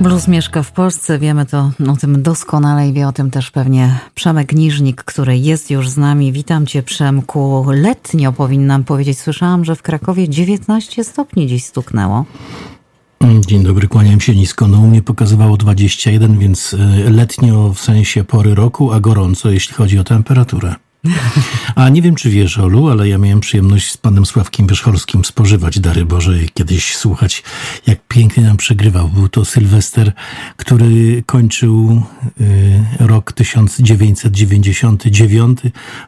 Blues mieszka w Polsce, wiemy to o tym doskonale i wie o tym też pewnie Przemek Niżnik, który jest już z nami. Witam cię Przemku. Letnio powinnam powiedzieć. Słyszałam, że w Krakowie 19 stopni dziś stuknęło. Dzień dobry, kłaniam się nisko. No u mnie pokazywało 21, więc e, letnio w sensie pory roku, a gorąco jeśli chodzi o temperaturę. A nie wiem, czy wiesz, Olu, ale ja miałem przyjemność z panem Sławkiem Wierzcholskim spożywać dary Boże i kiedyś słuchać, jak pięknie nam przegrywał. Był to Sylwester, który kończył y, rok 1999,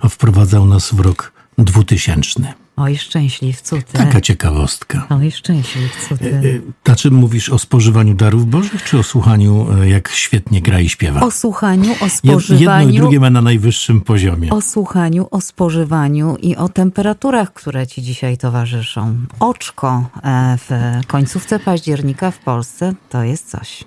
a wprowadzał nas w rok 2000. Oj, szczęśliwcu ty. Taka ciekawostka. Oj, szczęśliwcu ty. E, e, Znaczy mówisz o spożywaniu darów bożych, czy o słuchaniu, e, jak świetnie gra i śpiewa? O słuchaniu, o spożywaniu. Jedno i drugie ma na najwyższym poziomie. O słuchaniu, o spożywaniu i o temperaturach, które ci dzisiaj towarzyszą. Oczko w końcówce października w Polsce to jest coś.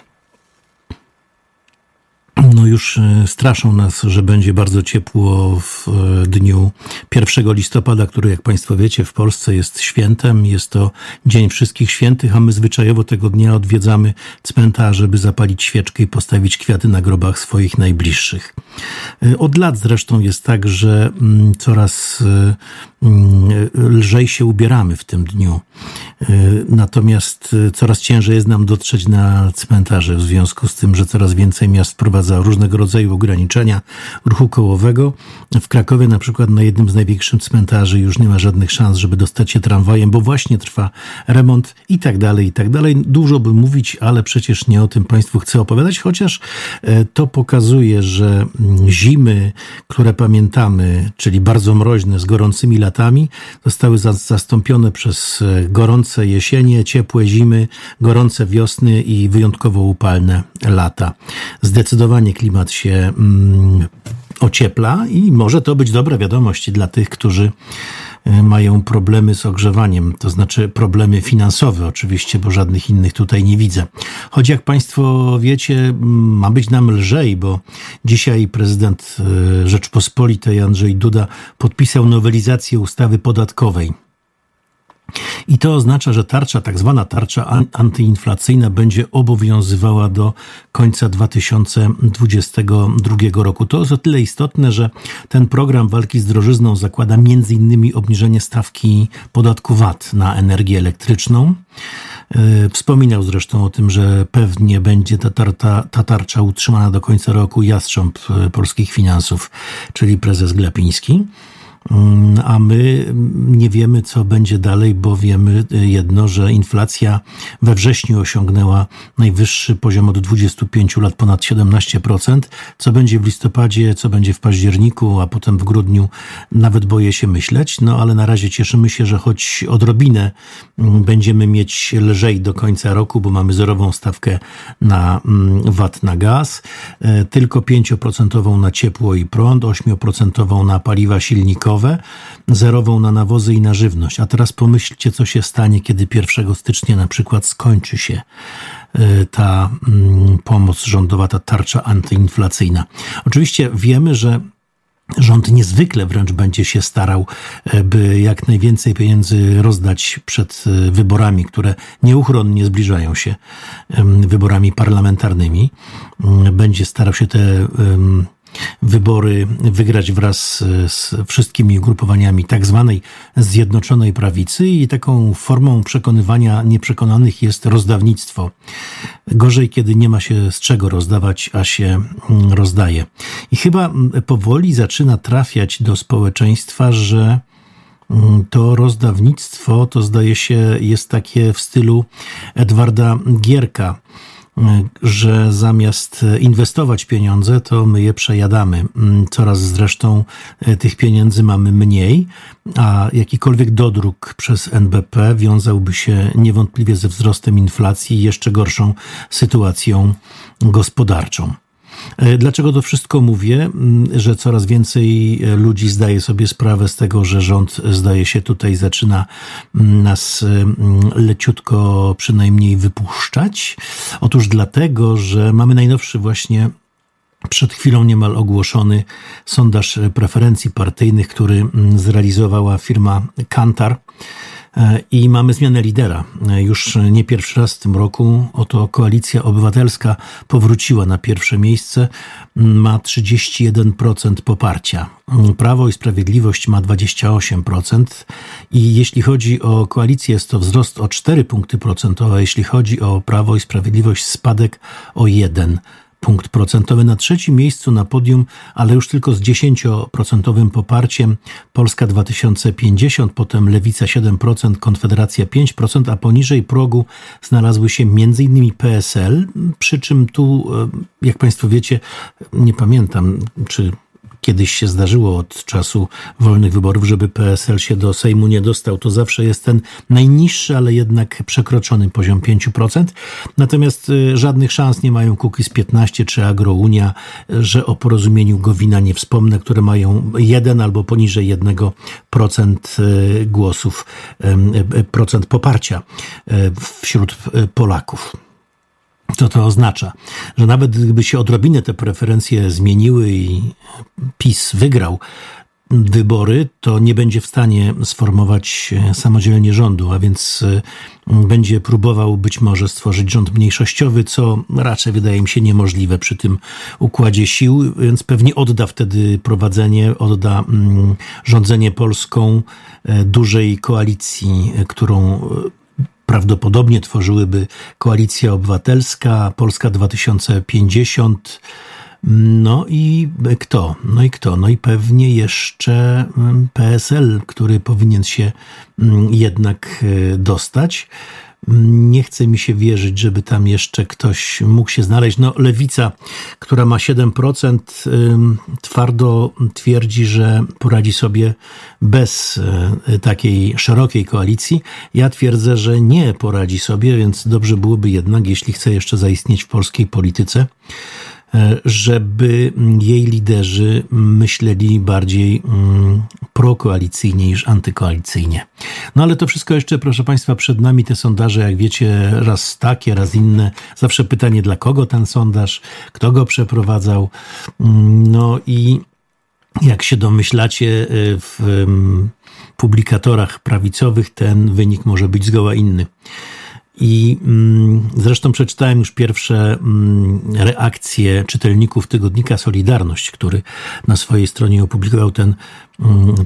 No już e, straszą nas, że będzie bardzo ciepło w e, dniu 1 listopada, który jak Państwo wiecie w Polsce jest świętem. Jest to Dzień Wszystkich Świętych, a my zwyczajowo tego dnia odwiedzamy cmentarze, by zapalić świeczkę i postawić kwiaty na grobach swoich najbliższych. E, Od lat zresztą jest tak, że mm, coraz mm, lżej się ubieramy w tym dniu. Natomiast coraz ciężej jest nam dotrzeć na cmentarze w związku z tym, że coraz więcej miast wprowadza różnego rodzaju ograniczenia ruchu kołowego. W Krakowie na przykład na jednym z największych cmentarzy już nie ma żadnych szans, żeby dostać się tramwajem, bo właśnie trwa remont i tak dalej, i tak dalej. Dużo by mówić, ale przecież nie o tym Państwu chcę opowiadać, chociaż e, to pokazuje, że mm, zimy, które pamiętamy, czyli bardzo mroźne, z gorącymi latami, zostały za- zastąpione przez e, gorące jesienie, ciepłe zimy, gorące wiosny i wyjątkowo upalne lata. Zdecydowanie klimat się mm, ociepla i może to być dobra wiadomość dla tych, którzy e, mają problemy z ogrzewaniem, to znaczy problemy finansowe oczywiście, bo żadnych innych tutaj nie widzę. Choć jak Państwo wiecie, m, ma być nam lżej, bo dzisiaj prezydent e, Rzeczpospolitej Andrzej Duda podpisał nowelizację ustawy podatkowej. I to oznacza, że tarcza, tak zwana tarcza an- antyinflacyjna, będzie obowiązywała do końca 2022 roku. To jest o tyle istotne, że ten program walki z drożyzną zakłada m.in. obniżenie stawki podatku VAT na energię elektryczną. E, Wspominał zresztą o tym, że pewnie będzie ta, tarta, ta tarcza utrzymana do końca roku jastrząb e, polskich finansów, czyli prezes Glapiński. Mm, A my nie wiemy, co będzie dalej, bo wiemy jedno, że inflacja we wrześniu osiągnęła najwyższy poziom od 25 lat, ponad 17%. Co będzie w listopadzie, co będzie w październiku, a potem w grudniu, nawet boję się myśleć. No ale na razie cieszymy się, że choć odrobinę mm, będziemy mieć lżej do końca roku, bo mamy zerową stawkę na mm, VAT na gaz, e, tylko 5% na ciepło i prąd, 8% na paliwa silnikowe, zerową na nawozy i na żywność. A teraz pomyślcie, co się stanie, kiedy 1 stycznia na przykład skończy się e, ta mm, pomoc rządowa, ta tarcza antyinflacyjna. Oczywiście wiemy, że Rząd niezwykle wręcz będzie się starał, e, by jak najwięcej pieniędzy rozdać przed e, wyborami, które nieuchronnie zbliżają się wyborami parlamentarnymi. Mm, Będzie starał się te wybory wygrać wraz z wszystkimi ugrupowaniami tak zwanej Zjednoczonej Prawicy i taką formą przekonywania nieprzekonanych jest rozdawnictwo. Gorzej, kiedy nie ma się z czego rozdawać, a się mm, rozdaje. I chyba mm, powoli zaczyna trafiać do społeczeństwa, że mm, to rozdawnictwo to zdaje się jest takie w stylu Edwarda Gierka, że zamiast inwestować pieniądze, to my je przejadamy. Mm, Coraz zresztą e, tych pieniędzy mamy mniej, a jakikolwiek dodruk przez NBP wiązałby się niewątpliwie ze wzrostem inflacji i jeszcze gorszą sytuacją gospodarczą. E, Dlaczego to wszystko mówię? Mm, Że coraz więcej e, ludzi zdaje sobie sprawę z tego, że rząd zdaje się tutaj zaczyna mm, nas mm, leciutko przynajmniej wypuszczać. Otóż dlatego, że mamy najnowszy właśnie przed chwilą niemal ogłoszony sondaż preferencji partyjnych, który zrealizowała firma Kantar E, I mamy zmianę lidera. E, już nie pierwszy raz w tym roku oto Koalicja Obywatelska powróciła na pierwsze miejsce. Ma 31% poparcia. Prawo i Sprawiedliwość ma 28%. I jeśli chodzi o koalicję, jest to wzrost o 4 punkty procentowe. Jeśli chodzi o Prawo i Sprawiedliwość, spadek o 1 punkt procentowy. Na trzecim miejscu na podium, ale już tylko z 10% poparciem Polska 2050, potem Lewica 7%, Konfederacja 5%, a poniżej progu znalazły się m.in. PSL, przy czym tu, e, jak Państwo wiecie, nie pamiętam, czy kiedyś się zdarzyło od czasu wolnych wyborów, żeby PSL się do Sejmu nie dostał. To zawsze jest ten najniższy, ale jednak przekroczony poziom 5%. Natomiast y, żadnych szans nie mają Kukiz 15 czy Agrounia, że o porozumieniu Gowina nie wspomnę, które mają 1 albo poniżej 1% y, głosów, y, procent poparcia wśród Polaków. Co to oznacza? Że nawet gdyby się odrobinę te preferencje zmieniły i PiS wygrał wybory, to nie będzie w stanie sformować samodzielnie rządu, a więc mm, będzie próbował być może stworzyć rząd mniejszościowy, co raczej wydaje mi się niemożliwe przy tym układzie sił, więc pewnie odda wtedy prowadzenie, odda mm, rządzenie Polską e, dużej koalicji, e, którą prawdopodobnie tworzyłyby Koalicja Obywatelska, Polska 2050. No i kto? No i kto? No i pewnie jeszcze mm, PSL, który powinien się mm, jednak e, dostać. Nie chce mi się wierzyć, żeby tam jeszcze ktoś mógł się znaleźć. No, lewica, która ma 7%, twardo twierdzi, że poradzi sobie bez e, takiej szerokiej koalicji. Ja twierdzę, że nie poradzi sobie, więc dobrze byłoby jednak, jeśli chce jeszcze zaistnieć w polskiej polityce, żeby jej liderzy myśleli bardziej mm, prokoalicyjnie niż antykoalicyjnie. No ale to wszystko jeszcze, proszę Państwa, przed nami te sondaże, jak wiecie, raz takie, raz inne. Zawsze pytanie, dla kogo ten sondaż, kto go przeprowadzał. Mm, no i jak się domyślacie, e, w publikatorach prawicowych ten wynik może być zgoła inny. I mm, zresztą przeczytałem już pierwsze mm, reakcje czytelników tygodnika Solidarność, który na swojej stronie opublikował ten,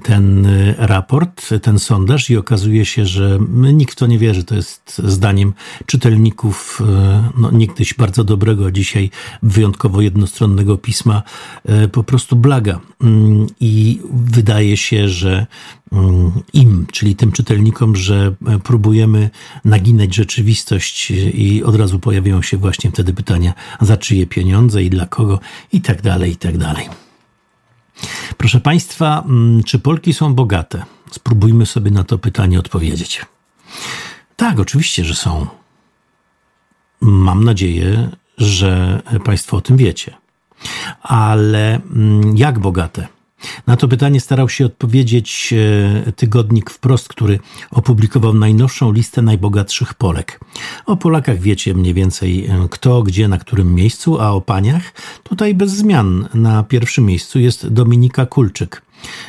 ten raport, ten sondaż, i okazuje się, że nikt w to nie wierzy. To jest zdaniem czytelników e, no, niegdyś bardzo dobrego, dzisiaj wyjątkowo jednostronnego pisma, e, po prostu blaga. Mm, I wydaje się, że mm, im, czyli tym czytelnikom, że e, próbujemy naginać rzeczywistość i od razu pojawiają się właśnie wtedy pytania, za czyje pieniądze i dla kogo i tak dalej, i tak dalej. Proszę Państwa, mm, czy Polki są bogate? Spróbujmy sobie na to pytanie odpowiedzieć. Tak, oczywiście, że są. Mam nadzieję, że Państwo o tym wiecie ale mm, jak bogate? Na to pytanie starał się odpowiedzieć e, tygodnik Wprost, który opublikował najnowszą listę najbogatszych Polek. O Polakach wiecie mniej więcej e, kto, gdzie, na którym miejscu, a o paniach tutaj bez zmian. Na pierwszym miejscu jest Dominika Kulczyk.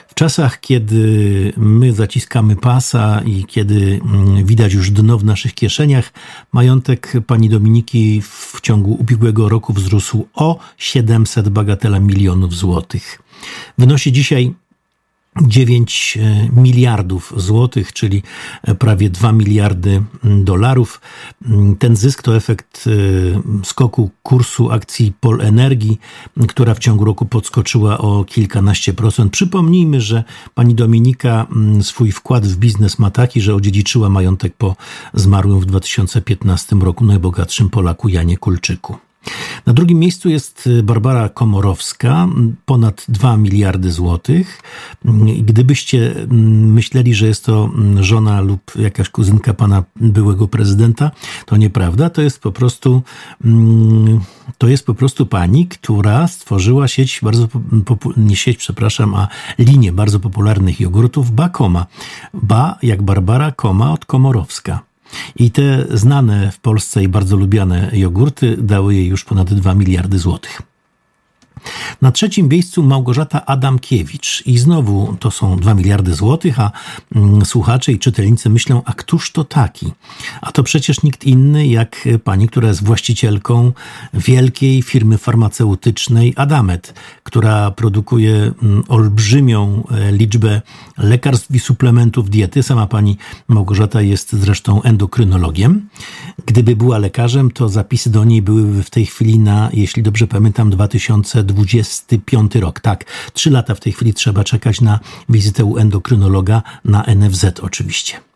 W czasach, kiedy my zaciskamy pasa i kiedy mm, widać już dno w naszych kieszeniach, majątek pani Dominiki w ciągu ubiegłego roku wzrósł o 700 bagatela milionów złotych. Wynosi dzisiaj 9 e, miliardów złotych, czyli e, prawie 2 miliardy mm, dolarów. Mm, ten zysk to efekt e, skoku kursu akcji Polenergii, która w ciągu roku podskoczyła o kilkanaście procent. Przypomnijmy, że pani Dominika mm, swój wkład w biznes ma taki, że odziedziczyła majątek po zmarłym w 2015 roku najbogatszym Polaku Janie Kulczyku. Na drugim miejscu jest y, Barbara Komorowska, ponad 2 miliardy złotych. Gdybyście myśleli, że jest to żona lub jakaś kuzynka pana byłego prezydenta, to nieprawda. To jest po prostu, to jest po prostu pani, która stworzyła sieć bardzo, nie sieć, przepraszam, a linię bardzo popularnych jogurtów Bakoma. Ba jak Barbara Koma od Komorowska. I te znane w Polsce i bardzo lubiane jogurty dały jej już ponad 2 miliardy złotych. Na trzecim miejscu Małgorzata Adamkiewicz i znowu to są 2 miliardy złotych, a mm, słuchacze i czytelnicy myślą, a któż to taki? A to przecież nikt inny jak pani, która jest właścicielką wielkiej firmy farmaceutycznej Adamet, która produkuje mm, olbrzymią e, liczbę lekarstw i suplementów diety. Sama pani Małgorzata jest zresztą endokrynologiem. Gdyby była lekarzem, to zapisy do niej byłyby w tej chwili na, jeśli dobrze pamiętam, 2025 rok. Tak, trzy lata w tej chwili trzeba czekać na wizytę u endokrynologa na NFZ oczywiście.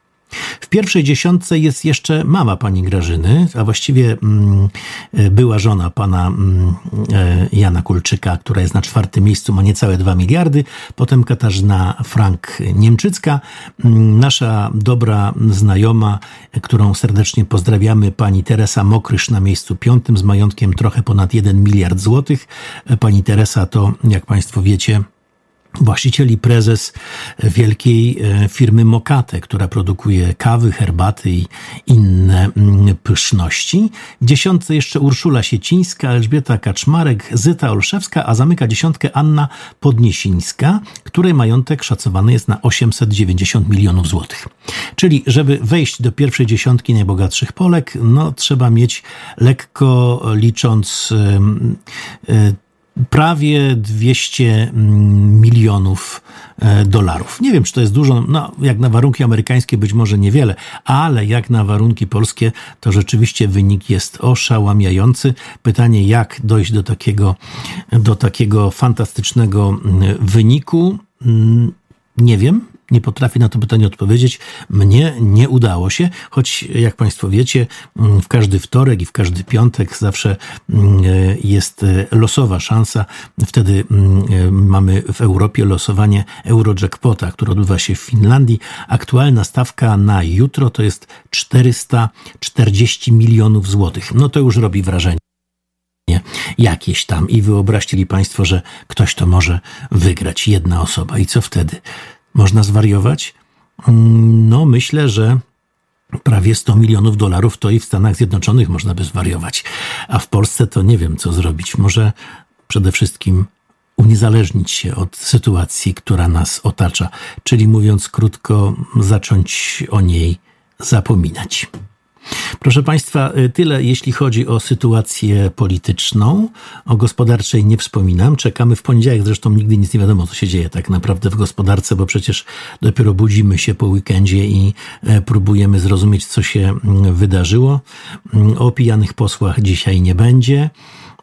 W pierwszej dziesiątce jest jeszcze mama pani Grażyny, a właściwie mm, e, była żona pana mm, e, Jana Kulczyka, która jest na czwartym miejscu, ma niecałe 2 miliardy. Potem Katarzyna Frank Niemczycka, mm, nasza dobra znajoma, którą serdecznie pozdrawiamy, pani Teresa Mokrysz na miejscu piątym z majątkiem trochę ponad 1 miliard złotych. E, pani Teresa to, jak państwo wiecie, właściciel i prezes wielkiej e, firmy Mokate, która produkuje kawy, herbaty i inne mm, pyszności. W dziesiątce jeszcze Urszula Siecińska, Elżbieta Kaczmarek, Zyta Olszewska, a zamyka dziesiątkę Anna Podniesińska, której majątek szacowany jest na 890 milionów złotych. Czyli, żeby wejść do pierwszej dziesiątki najbogatszych Polek, no trzeba mieć lekko licząc prawie 200 mm, milionów e, dolarów. Nie wiem, czy to jest dużo, no jak na warunki amerykańskie być może niewiele, ale jak na warunki polskie, to rzeczywiście wynik jest oszałamiający. Pytanie, jak dojść do takiego, do takiego fantastycznego mm, wyniku? Mm, nie wiem, nie potrafię na to pytanie odpowiedzieć. Mnie nie udało się, choć jak Państwo wiecie, mm, w każdy wtorek i w każdy piątek zawsze mm, jest e, losowa szansa. Wtedy mm, e, mamy w Europie losowanie Eurojackpota, które odbywa się w Finlandii. Aktualna stawka na jutro to jest 440 milionów złotych. No to już robi wrażenie jakieś tam i wyobraźcie Państwo, że ktoś to może wygrać, jedna osoba i co wtedy? Można zwariować? Mm, no, myślę, że prawie 100 milionów dolarów to i w Stanach Zjednoczonych można by zwariować. A w Polsce to nie wiem, co zrobić. Może przede wszystkim uniezależnić się od sytuacji, która nas otacza, czyli mówiąc krótko, zacząć o niej zapominać. Proszę Państwa, y, tyle jeśli chodzi o sytuację polityczną. O gospodarczej nie wspominam. Czekamy w poniedziałek, zresztą nigdy nic nie wiadomo, co się dzieje tak naprawdę w gospodarce, bo przecież dopiero budzimy się po weekendzie i e, próbujemy zrozumieć, co się mm, wydarzyło. Mm, o pijanych posłach dzisiaj nie będzie.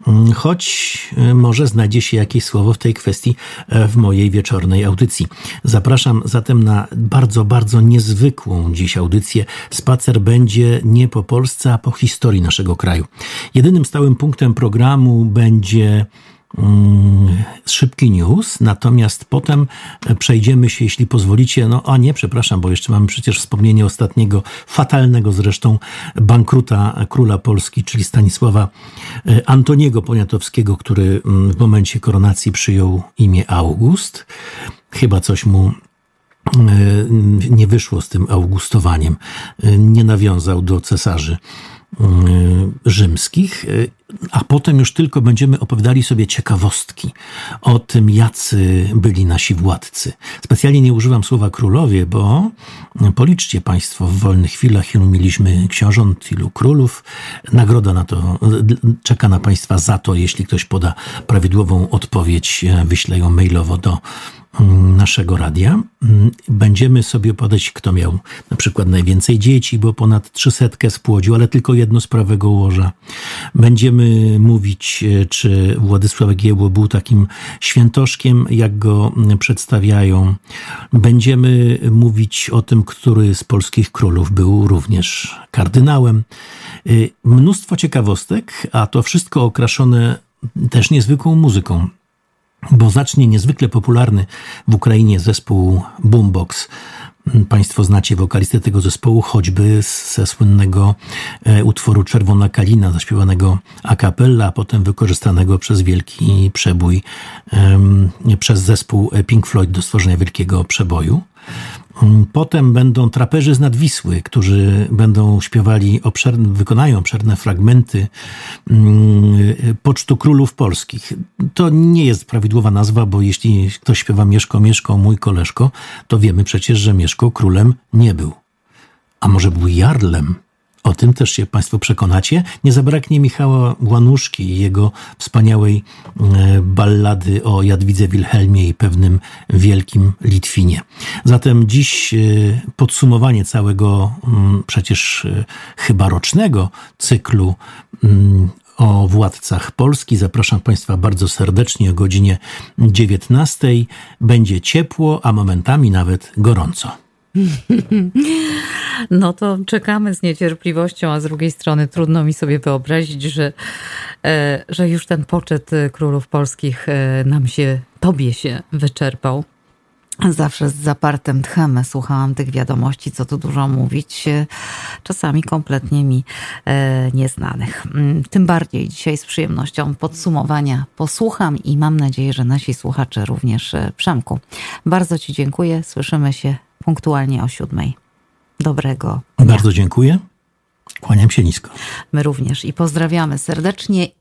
Mm, choć e, może znajdzie się jakieś słowo w tej kwestii e, w mojej wieczornej audycji. Zapraszam zatem na bardzo, bardzo niezwykłą dziś audycję. Spacer będzie nie po Polsce, a po historii naszego kraju. Jedynym stałym punktem programu będzie szybki news, natomiast potem przejdziemy się, jeśli pozwolicie, no a nie, przepraszam, bo jeszcze mamy przecież wspomnienie ostatniego, fatalnego zresztą bankruta króla Polski, czyli Stanisława e, Antoniego Poniatowskiego, który mm, w momencie koronacji przyjął imię August. Chyba coś mu e, nie wyszło z tym augustowaniem, e, nie nawiązał do cesarzy rzymskich, a potem już tylko będziemy opowiadali sobie ciekawostki o tym, jacy byli nasi władcy. Specjalnie nie używam słowa królowie, bo policzcie Państwo w wolnych chwilach, ilu mieliśmy książąt, ilu królów. Nagroda na to czeka na Państwa za to, jeśli ktoś poda prawidłową odpowiedź, wyślę ją mailowo do naszego radia. Mm, będziemy sobie podać, kto miał na przykład najwięcej dzieci, bo ponad 300 spłodził, ale tylko jedno z prawego łoża. Będziemy mówić, e, czy Władysław Giełło był takim świętoszkiem, jak go mm, przedstawiają. Będziemy mówić o tym, który z polskich królów był również kardynałem. E, mnóstwo ciekawostek, a to wszystko okraszone też niezwykłą muzyką bo zacznie niezwykle popularny w Ukrainie zespół Boombox. Państwo znacie wokalistę tego zespołu, choćby ze słynnego e, utworu Czerwona Kalina, zaśpiewanego a cappella, a potem wykorzystanego przez wielki przebój, przez zespół Pink Floyd do stworzenia wielkiego przeboju. Mm, Potem będą traperzy z Nadwisły, którzy będą śpiewali, obszerne, wykonają obszerne fragmenty mm, Pocztu Królów Polskich. To nie jest prawidłowa nazwa, bo jeśli ktoś śpiewa Mieszko, Mieszko, mój koleżko, to wiemy przecież, że Mieszko królem nie był. A może był jarlem? O tym też się Państwo przekonacie. Nie zabraknie Michała Łanuszki i jego wspaniałej e, ballady o Jadwidze Wilhelmie i pewnym wielkim Litwinie. Zatem dziś e, podsumowanie całego mm, przecież e, chyba rocznego cyklu mm, o władcach Polski. Zapraszam Państwa bardzo serdecznie o godzinie 19. Będzie ciepło, a momentami nawet gorąco. No to czekamy z niecierpliwością, a z drugiej strony trudno mi sobie wyobrazić, że, e, że już ten poczet e, królów polskich e, nam się, tobie się wyczerpał. Zawsze z zapartym tchem słuchałam tych wiadomości, co tu dużo mówić, czasami kompletnie mi nieznanych. Mm, Tym bardziej dzisiaj z przyjemnością podsumowania posłucham i mam nadzieję, że nasi słuchacze również. Przemku, bardzo Ci dziękuję. Słyszymy się punktualnie o siódmej. Dobrego dnia. Bardzo dziękuję. Kłaniam się nisko. My również i pozdrawiamy serdecznie